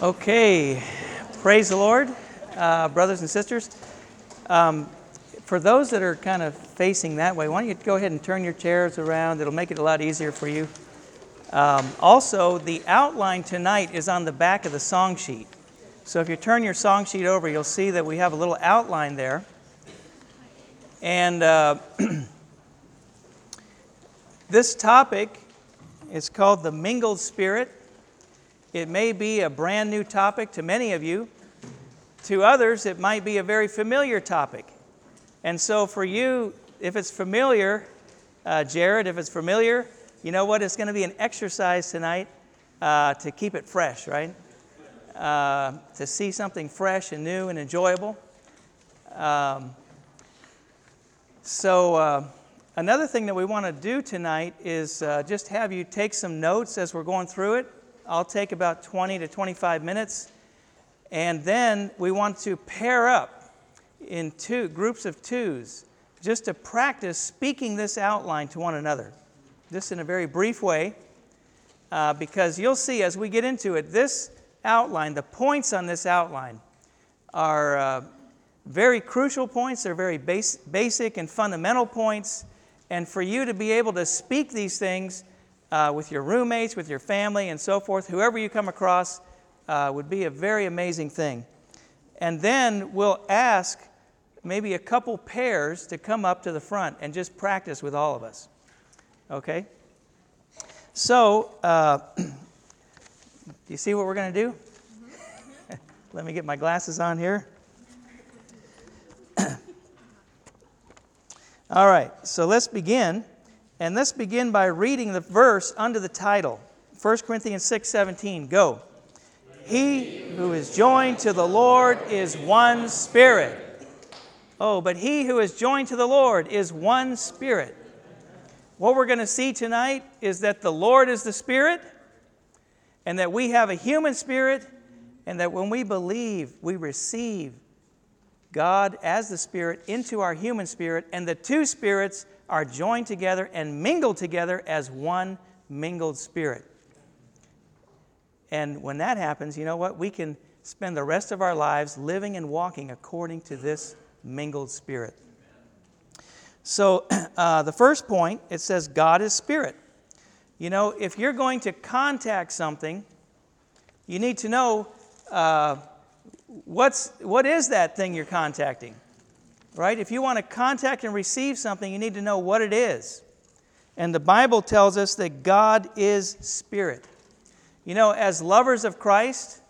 Okay, praise the Lord, uh, brothers and sisters. Um, for those that are kind of facing that way, why don't you go ahead and turn your chairs around? It'll make it a lot easier for you. Um, also, the outline tonight is on the back of the song sheet. So if you turn your song sheet over, you'll see that we have a little outline there. And uh, this topic is called the mingled spirit. It may be a brand new topic to many of you. To others, it might be a very familiar topic. And so, for you, if it's familiar, uh, Jared, if it's familiar, you know what? It's going to be an exercise tonight uh, to keep it fresh, right? Uh, to see something fresh and new and enjoyable. Um, so, uh, another thing that we want to do tonight is uh, just have you take some notes as we're going through it. I'll take about 20 to 25 minutes. And then we want to pair up in two groups of twos just to practice speaking this outline to one another, just in a very brief way, uh, because you'll see as we get into it, this outline, the points on this outline, are uh, very crucial points. They're very base, basic and fundamental points. And for you to be able to speak these things uh, with your roommates, with your family, and so forth, whoever you come across, uh, would be a very amazing thing. And then we'll ask maybe a couple pairs to come up to the front and just practice with all of us. Okay? So, uh, do you see what we're going to do? Let me get my glasses on here. all right, so let's begin. And let's begin by reading the verse under the title 1 Corinthians 6 17. Go. He who is joined to the Lord is one spirit. Oh, but he who is joined to the Lord is one spirit. What we're going to see tonight is that the Lord is the Spirit, and that we have a human spirit, and that when we believe, we receive God as the Spirit into our human spirit, and the two spirits are joined together and mingled together as one mingled spirit. And when that happens, you know what? We can spend the rest of our lives living and walking according to this mingled spirit. So, uh, the first point, it says God is spirit. You know, if you're going to contact something, you need to know uh, what's, what is that thing you're contacting, right? If you want to contact and receive something, you need to know what it is. And the Bible tells us that God is spirit. You know, as lovers of Christ,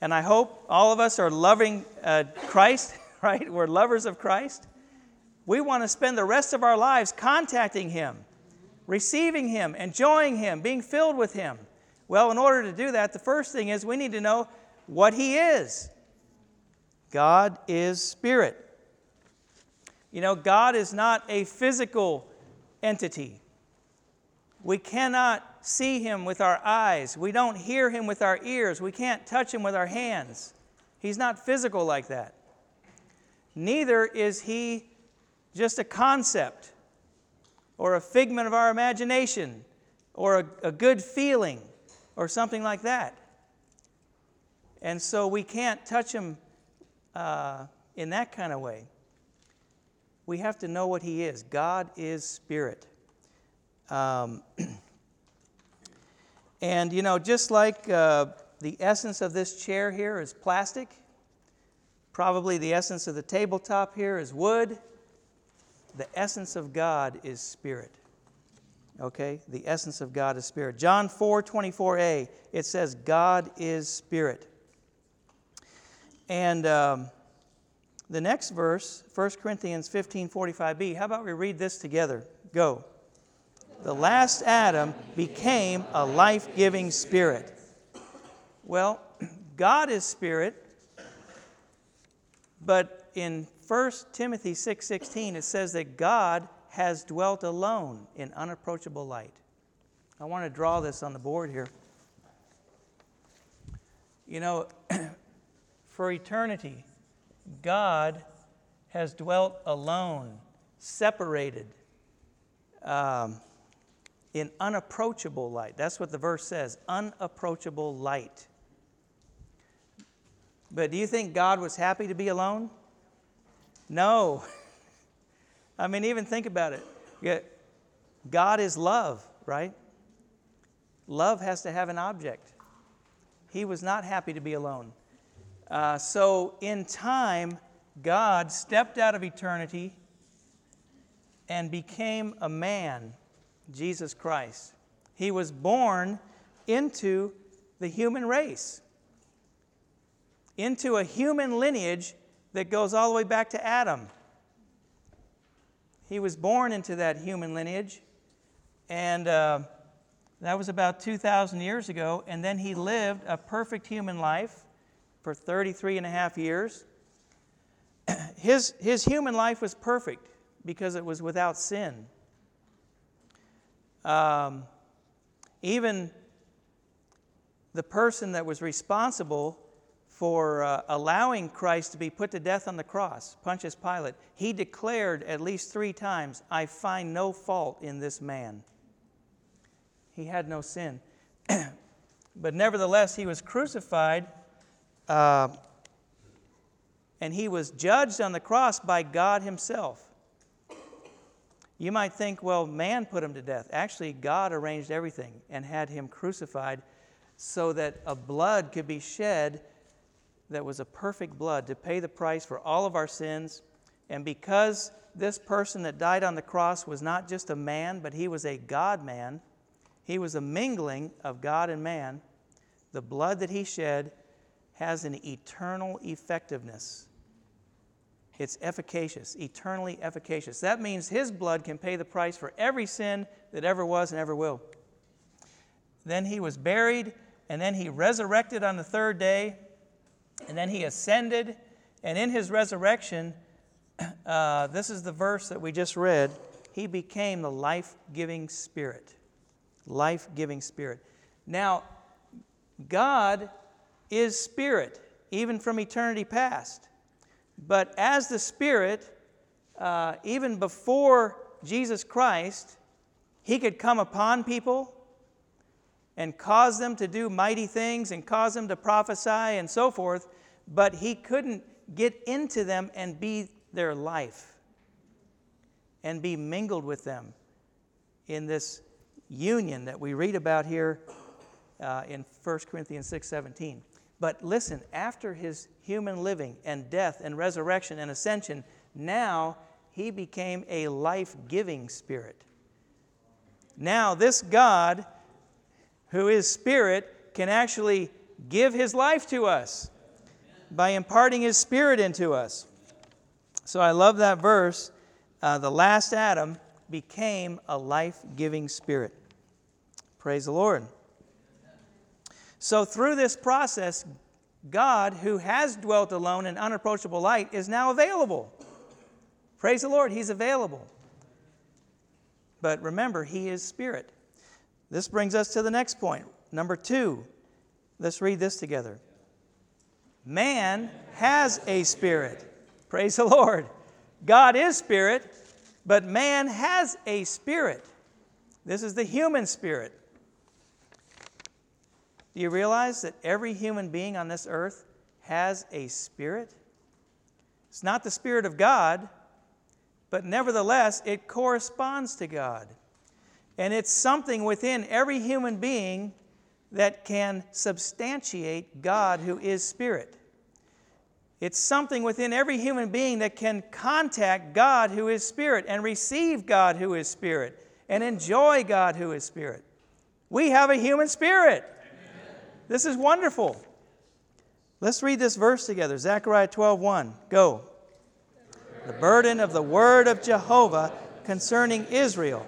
and I hope all of us are loving uh, Christ, right? We're lovers of Christ. We want to spend the rest of our lives contacting Him, receiving Him, enjoying Him, being filled with Him. Well, in order to do that, the first thing is we need to know what He is. God is spirit. You know, God is not a physical entity. We cannot see him with our eyes. We don't hear him with our ears. We can't touch him with our hands. He's not physical like that. Neither is he just a concept or a figment of our imagination or a, a good feeling or something like that. And so we can't touch him uh, in that kind of way. We have to know what he is. God is spirit. Um, and, you know, just like uh, the essence of this chair here is plastic, probably the essence of the tabletop here is wood, the essence of God is spirit. Okay? The essence of God is spirit. John 4 24a, it says, God is spirit. And um, the next verse, 1 Corinthians 15 45b, how about we read this together? Go the last Adam became a life giving spirit. Well, God is spirit, but in 1 Timothy 6:16 it says that God has dwelt alone in unapproachable light. I want to draw this on the board here. You know, for eternity, God has dwelt alone, separated. Um, in unapproachable light. That's what the verse says unapproachable light. But do you think God was happy to be alone? No. I mean, even think about it. God is love, right? Love has to have an object. He was not happy to be alone. Uh, so, in time, God stepped out of eternity and became a man, Jesus Christ. He was born into the human race, into a human lineage that goes all the way back to Adam. He was born into that human lineage, and uh, that was about 2,000 years ago. And then he lived a perfect human life for 33 and a half years. His, his human life was perfect because it was without sin. Um, even the person that was responsible for uh, allowing Christ to be put to death on the cross, Pontius Pilate, he declared at least three times, I find no fault in this man. He had no sin. but nevertheless, he was crucified uh, and he was judged on the cross by God himself. You might think, well, man put him to death. Actually, God arranged everything and had him crucified so that a blood could be shed that was a perfect blood to pay the price for all of our sins. And because this person that died on the cross was not just a man, but he was a God man, he was a mingling of God and man, the blood that he shed has an eternal effectiveness. It's efficacious, eternally efficacious. That means his blood can pay the price for every sin that ever was and ever will. Then he was buried, and then he resurrected on the third day, and then he ascended. And in his resurrection, uh, this is the verse that we just read he became the life giving spirit. Life giving spirit. Now, God is spirit, even from eternity past. But as the Spirit, uh, even before Jesus Christ, He could come upon people and cause them to do mighty things and cause them to prophesy and so forth, but He couldn't get into them and be their life and be mingled with them in this union that we read about here uh, in 1 Corinthians 6 17. But listen, after his human living and death and resurrection and ascension, now he became a life giving spirit. Now, this God, who is spirit, can actually give his life to us by imparting his spirit into us. So I love that verse. Uh, the last Adam became a life giving spirit. Praise the Lord. So, through this process, God, who has dwelt alone in unapproachable light, is now available. Praise the Lord, He's available. But remember, He is Spirit. This brings us to the next point. Number two, let's read this together. Man has a spirit. Praise the Lord. God is spirit, but man has a spirit. This is the human spirit. Do you realize that every human being on this earth has a spirit? It's not the Spirit of God, but nevertheless, it corresponds to God. And it's something within every human being that can substantiate God who is Spirit. It's something within every human being that can contact God who is Spirit and receive God who is Spirit and enjoy God who is Spirit. We have a human spirit. This is wonderful. Let's read this verse together. Zechariah 12:1. Go. The burden of the word of Jehovah concerning Israel.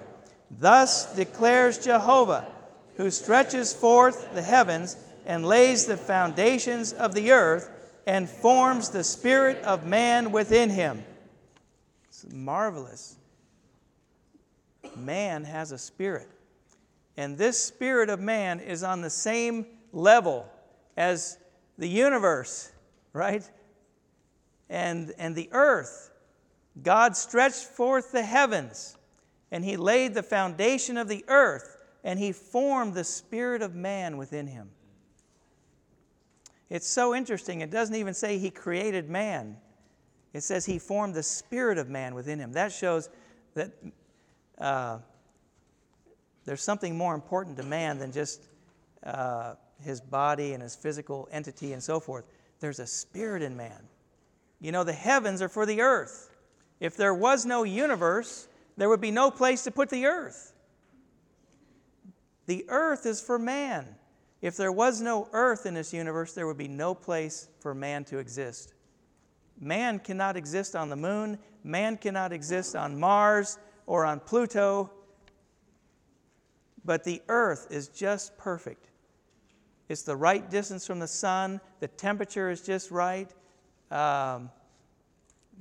Thus declares Jehovah, who stretches forth the heavens and lays the foundations of the earth and forms the spirit of man within him. It's marvelous. Man has a spirit. And this spirit of man is on the same level as the universe, right? And, and the earth. God stretched forth the heavens, and He laid the foundation of the earth, and He formed the spirit of man within him. It's so interesting. It doesn't even say he created man, it says he formed the spirit of man within him. That shows that uh, there's something more important to man than just uh, his body and his physical entity and so forth. There's a spirit in man. You know, the heavens are for the earth. If there was no universe, there would be no place to put the earth. The earth is for man. If there was no earth in this universe, there would be no place for man to exist. Man cannot exist on the moon, man cannot exist on Mars or on Pluto, but the earth is just perfect. It's the right distance from the sun, the temperature is just right. Um,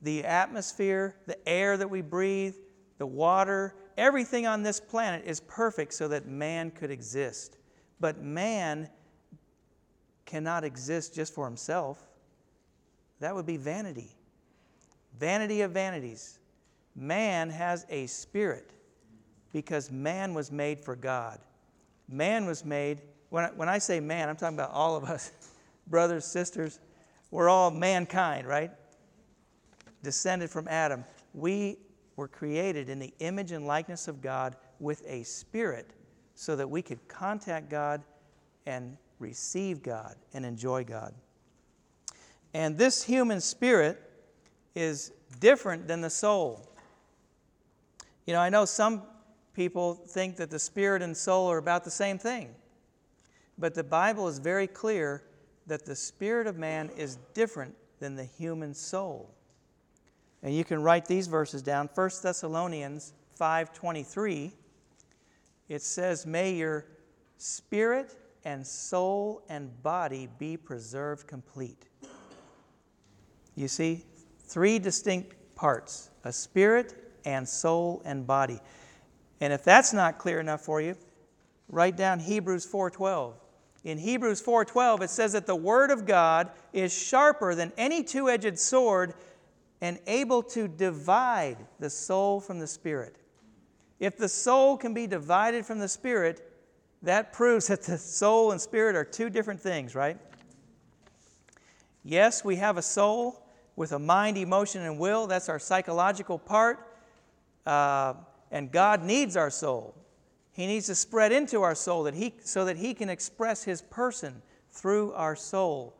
the atmosphere, the air that we breathe, the water, everything on this planet is perfect so that man could exist. But man cannot exist just for himself. That would be vanity. Vanity of vanities. Man has a spirit because man was made for God. Man was made, when I, when I say man, I'm talking about all of us, brothers, sisters. We're all mankind, right? Descended from Adam. We were created in the image and likeness of God with a spirit so that we could contact God and receive God and enjoy God. And this human spirit is different than the soul. You know, I know some people think that the spirit and soul are about the same thing, but the Bible is very clear that the spirit of man is different than the human soul. And you can write these verses down. 1 Thessalonians 5:23 it says, May your spirit and soul and body be preserved complete. You see, three distinct parts a spirit and soul and body. And if that's not clear enough for you, write down Hebrews 4:12. In Hebrews 4:12 it says that the word of God is sharper than any two-edged sword and able to divide the soul from the spirit if the soul can be divided from the spirit, that proves that the soul and spirit are two different things, right? Yes, we have a soul with a mind, emotion, and will. That's our psychological part. Uh, and God needs our soul. He needs to spread into our soul that he, so that He can express His person through our soul.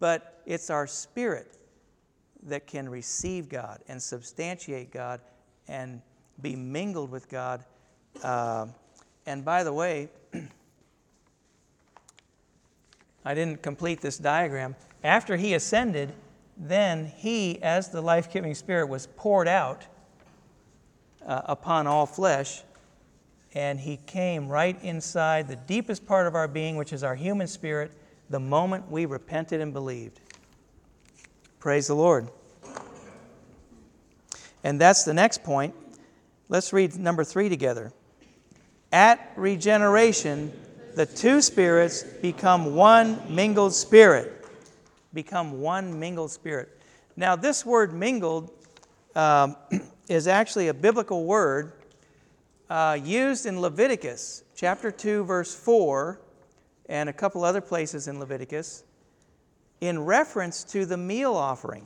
But it's our spirit that can receive God and substantiate God and be mingled with God. Uh, and by the way, I didn't complete this diagram. After he ascended, then he, as the life giving spirit, was poured out uh, upon all flesh. And he came right inside the deepest part of our being, which is our human spirit, the moment we repented and believed. Praise the Lord. And that's the next point. Let's read number three together. At regeneration, the two spirits become one mingled spirit. Become one mingled spirit. Now, this word mingled um, is actually a biblical word uh, used in Leviticus chapter 2, verse 4, and a couple other places in Leviticus in reference to the meal offering.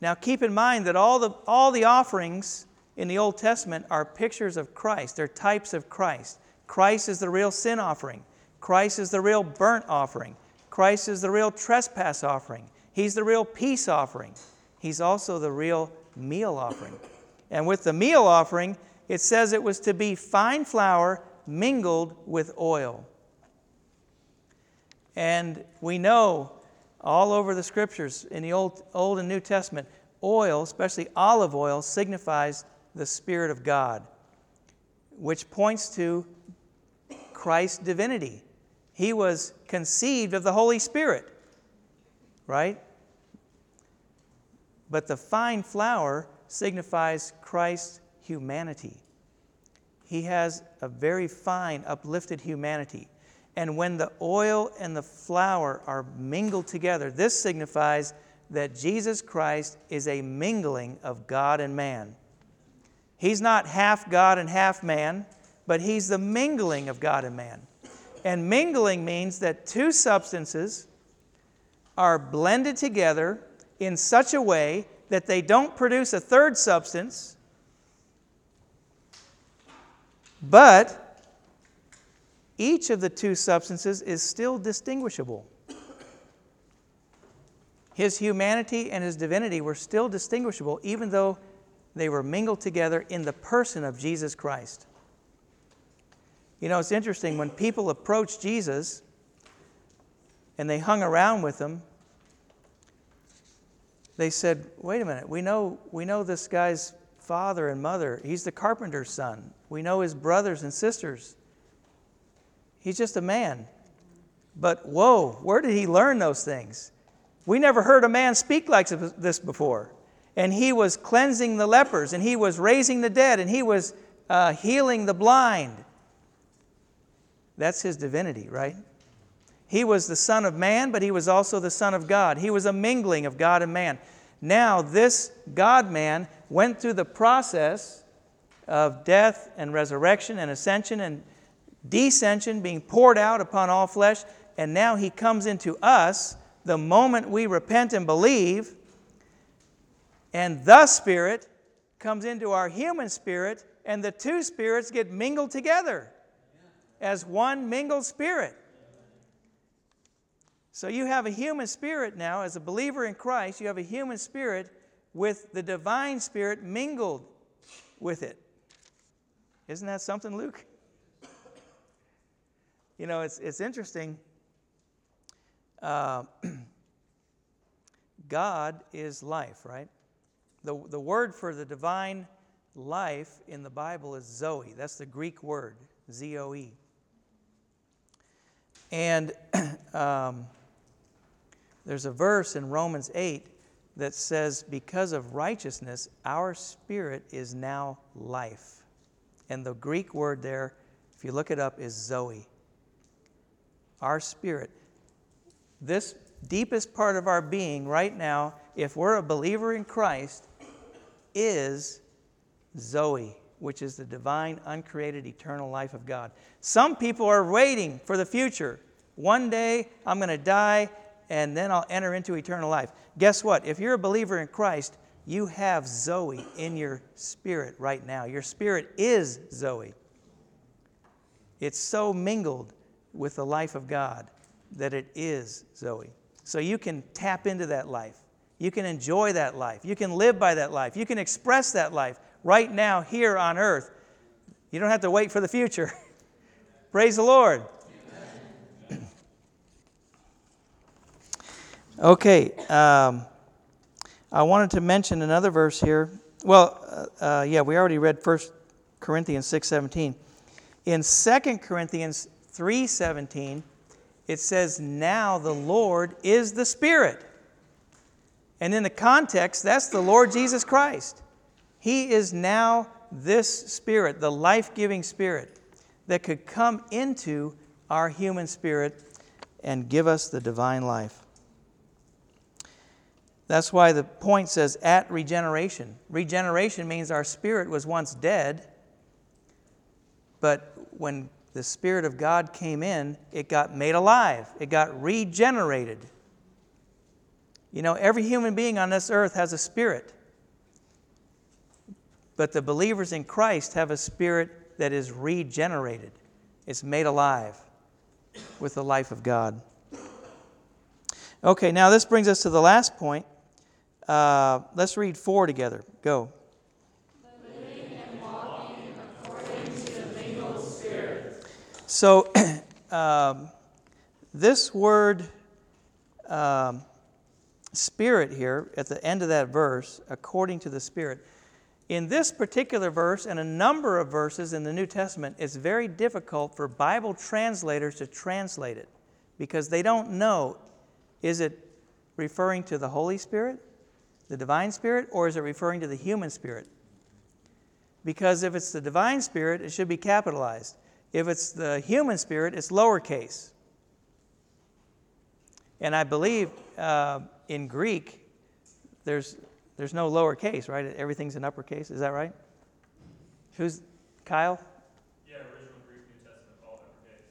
Now, keep in mind that all the, all the offerings in the Old Testament are pictures of Christ. They're types of Christ. Christ is the real sin offering. Christ is the real burnt offering. Christ is the real trespass offering. He's the real peace offering. He's also the real meal offering. And with the meal offering, it says it was to be fine flour mingled with oil. And we know all over the scriptures in the Old, Old and New Testament, oil, especially olive oil, signifies the Spirit of God, which points to Christ's divinity. He was conceived of the Holy Spirit, right? But the fine flour signifies Christ's humanity. He has a very fine, uplifted humanity. And when the oil and the flour are mingled together, this signifies that Jesus Christ is a mingling of God and man. He's not half God and half man, but he's the mingling of God and man. And mingling means that two substances are blended together in such a way that they don't produce a third substance, but each of the two substances is still distinguishable. His humanity and his divinity were still distinguishable, even though they were mingled together in the person of Jesus Christ. You know, it's interesting when people approach Jesus and they hung around with him, they said, Wait a minute, we know, we know this guy's father and mother. He's the carpenter's son. We know his brothers and sisters. He's just a man. But whoa, where did he learn those things? We never heard a man speak like this before. And he was cleansing the lepers, and he was raising the dead, and he was uh, healing the blind. That's his divinity, right? He was the Son of Man, but he was also the Son of God. He was a mingling of God and man. Now, this God man went through the process of death and resurrection and ascension and descension being poured out upon all flesh, and now he comes into us the moment we repent and believe, and the Spirit comes into our human spirit, and the two spirits get mingled together as one mingled spirit. So you have a human spirit now, as a believer in Christ, you have a human spirit with the divine spirit mingled with it. Isn't that something, Luke? You know, it's, it's interesting. Uh, God is life, right? The, the word for the divine life in the Bible is Zoe. That's the Greek word, Z O E. And um, there's a verse in Romans 8 that says, Because of righteousness, our spirit is now life. And the Greek word there, if you look it up, is Zoe. Our spirit. This deepest part of our being right now, if we're a believer in Christ, is Zoe, which is the divine, uncreated, eternal life of God. Some people are waiting for the future. One day I'm going to die and then I'll enter into eternal life. Guess what? If you're a believer in Christ, you have Zoe in your spirit right now. Your spirit is Zoe. It's so mingled with the life of God that it is Zoe. So you can tap into that life. You can enjoy that life. You can live by that life. You can express that life right now here on earth. You don't have to wait for the future. Praise the Lord. Okay, um, I wanted to mention another verse here. Well, uh, uh, yeah, we already read 1 Corinthians 6.17. In 2 Corinthians 3.17, it says, Now the Lord is the Spirit. And in the context, that's the Lord Jesus Christ. He is now this Spirit, the life giving Spirit, that could come into our human spirit and give us the divine life. That's why the point says at regeneration. Regeneration means our spirit was once dead, but when the Spirit of God came in, it got made alive, it got regenerated. You know, every human being on this earth has a spirit, but the believers in Christ have a spirit that is regenerated, it's made alive with the life of God. Okay, now this brings us to the last point uh, let's read four together. Go. So, um, this word um, spirit here at the end of that verse, according to the Spirit, in this particular verse and a number of verses in the New Testament, it's very difficult for Bible translators to translate it because they don't know is it referring to the Holy Spirit? The divine spirit or is it referring to the human spirit? Because if it's the divine spirit, it should be capitalized. If it's the human spirit, it's lowercase. And I believe uh, in Greek, there's, there's no lowercase, right? Everything's in uppercase. Is that right? Who's Kyle? Yeah, original Greek New Testament, all uppercase.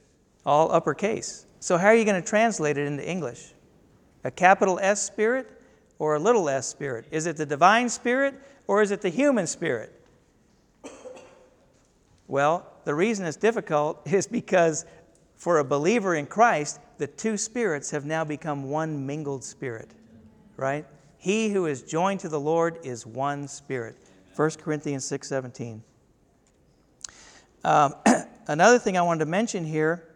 All uppercase. So how are you going to translate it into English? a capital S spirit or a little s spirit? Is it the divine spirit or is it the human spirit? Well, the reason it's difficult is because for a believer in Christ, the two spirits have now become one mingled spirit, right? He who is joined to the Lord is one spirit. 1 Corinthians 6:17. Um, another thing I wanted to mention here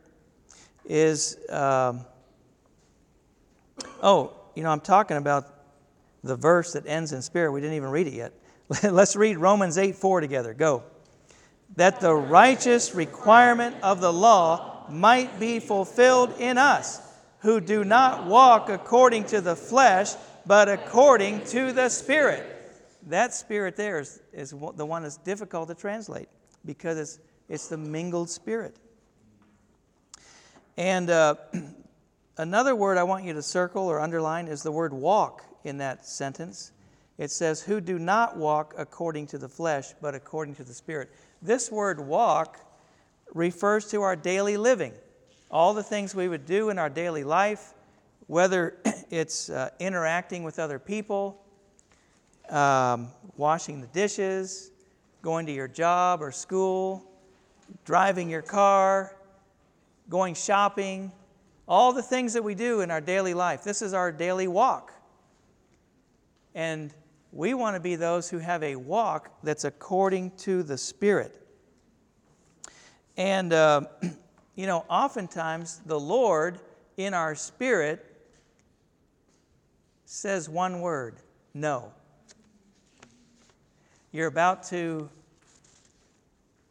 is, um, oh, you know, I'm talking about the verse that ends in spirit. We didn't even read it yet. Let's read Romans 8 4 together. Go. That the righteous requirement of the law might be fulfilled in us, who do not walk according to the flesh, but according to the Spirit. That spirit there is, is the one that's difficult to translate because it's, it's the mingled spirit. And uh, another word I want you to circle or underline is the word walk in that sentence. It says, Who do not walk according to the flesh, but according to the Spirit. This word walk refers to our daily living, all the things we would do in our daily life, whether it's uh, interacting with other people, um, washing the dishes, going to your job or school, driving your car, going shopping, all the things that we do in our daily life. This is our daily walk. And we want to be those who have a walk that's according to the Spirit. And, uh, you know, oftentimes the Lord in our spirit says one word no. You're about to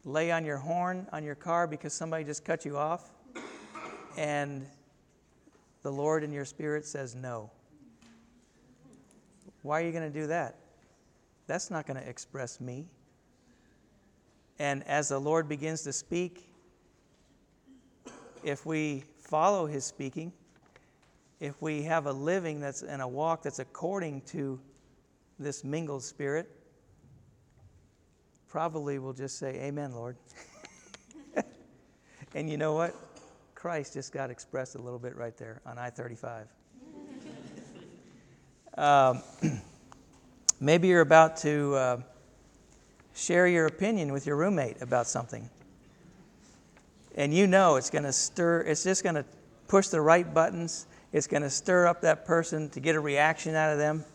lay on your horn on your car because somebody just cut you off, and the Lord in your spirit says no. Why are you going to do that? That's not going to express me. And as the Lord begins to speak, if we follow his speaking, if we have a living that's and a walk that's according to this mingled spirit, probably we'll just say, Amen, Lord. and you know what? Christ just got expressed a little bit right there on I 35. Um, maybe you're about to uh, share your opinion with your roommate about something. And you know it's going to stir, it's just going to push the right buttons. It's going to stir up that person to get a reaction out of them.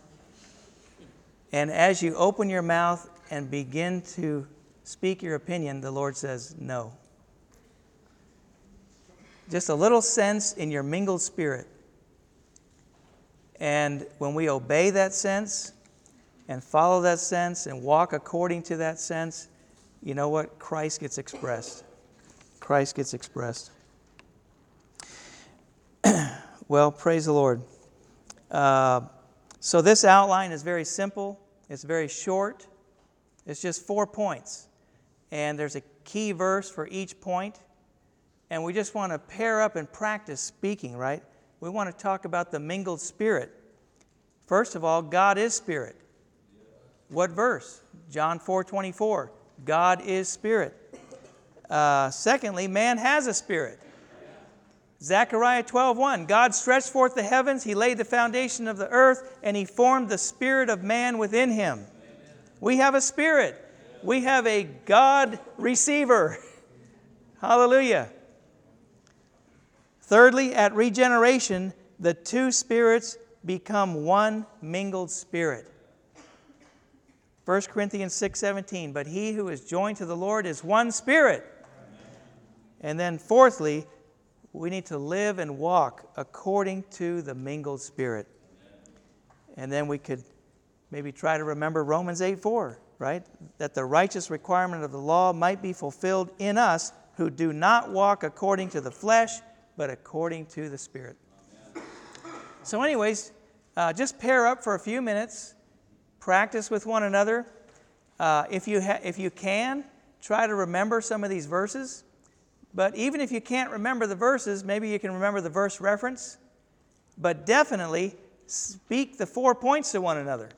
And as you open your mouth and begin to speak your opinion, the Lord says, No. Just a little sense in your mingled spirit. And when we obey that sense and follow that sense and walk according to that sense, you know what? Christ gets expressed. Christ gets expressed. well, praise the Lord. Uh, so, this outline is very simple, it's very short. It's just four points. And there's a key verse for each point. And we just want to pair up and practice speaking, right? We want to talk about the mingled spirit. First of all, God is spirit. What verse? John 4 24. God is spirit. Uh, secondly, man has a spirit. Zechariah 12:1 God stretched forth the heavens, he laid the foundation of the earth, and he formed the spirit of man within him. Amen. We have a spirit. We have a God receiver. Hallelujah. Thirdly, at regeneration, the two spirits become one mingled spirit. 1 Corinthians 6:17, but he who is joined to the Lord is one spirit. And then fourthly, we need to live and walk according to the mingled spirit. And then we could maybe try to remember Romans 8 4, right? That the righteous requirement of the law might be fulfilled in us who do not walk according to the flesh, but according to the Spirit. So, anyways, uh, just pair up for a few minutes, practice with one another. Uh, if, you ha- if you can, try to remember some of these verses. But even if you can't remember the verses, maybe you can remember the verse reference. But definitely speak the four points to one another.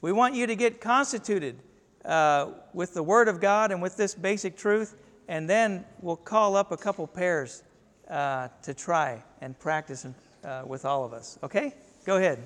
We want you to get constituted uh, with the Word of God and with this basic truth, and then we'll call up a couple pairs uh, to try and practice uh, with all of us. Okay? Go ahead.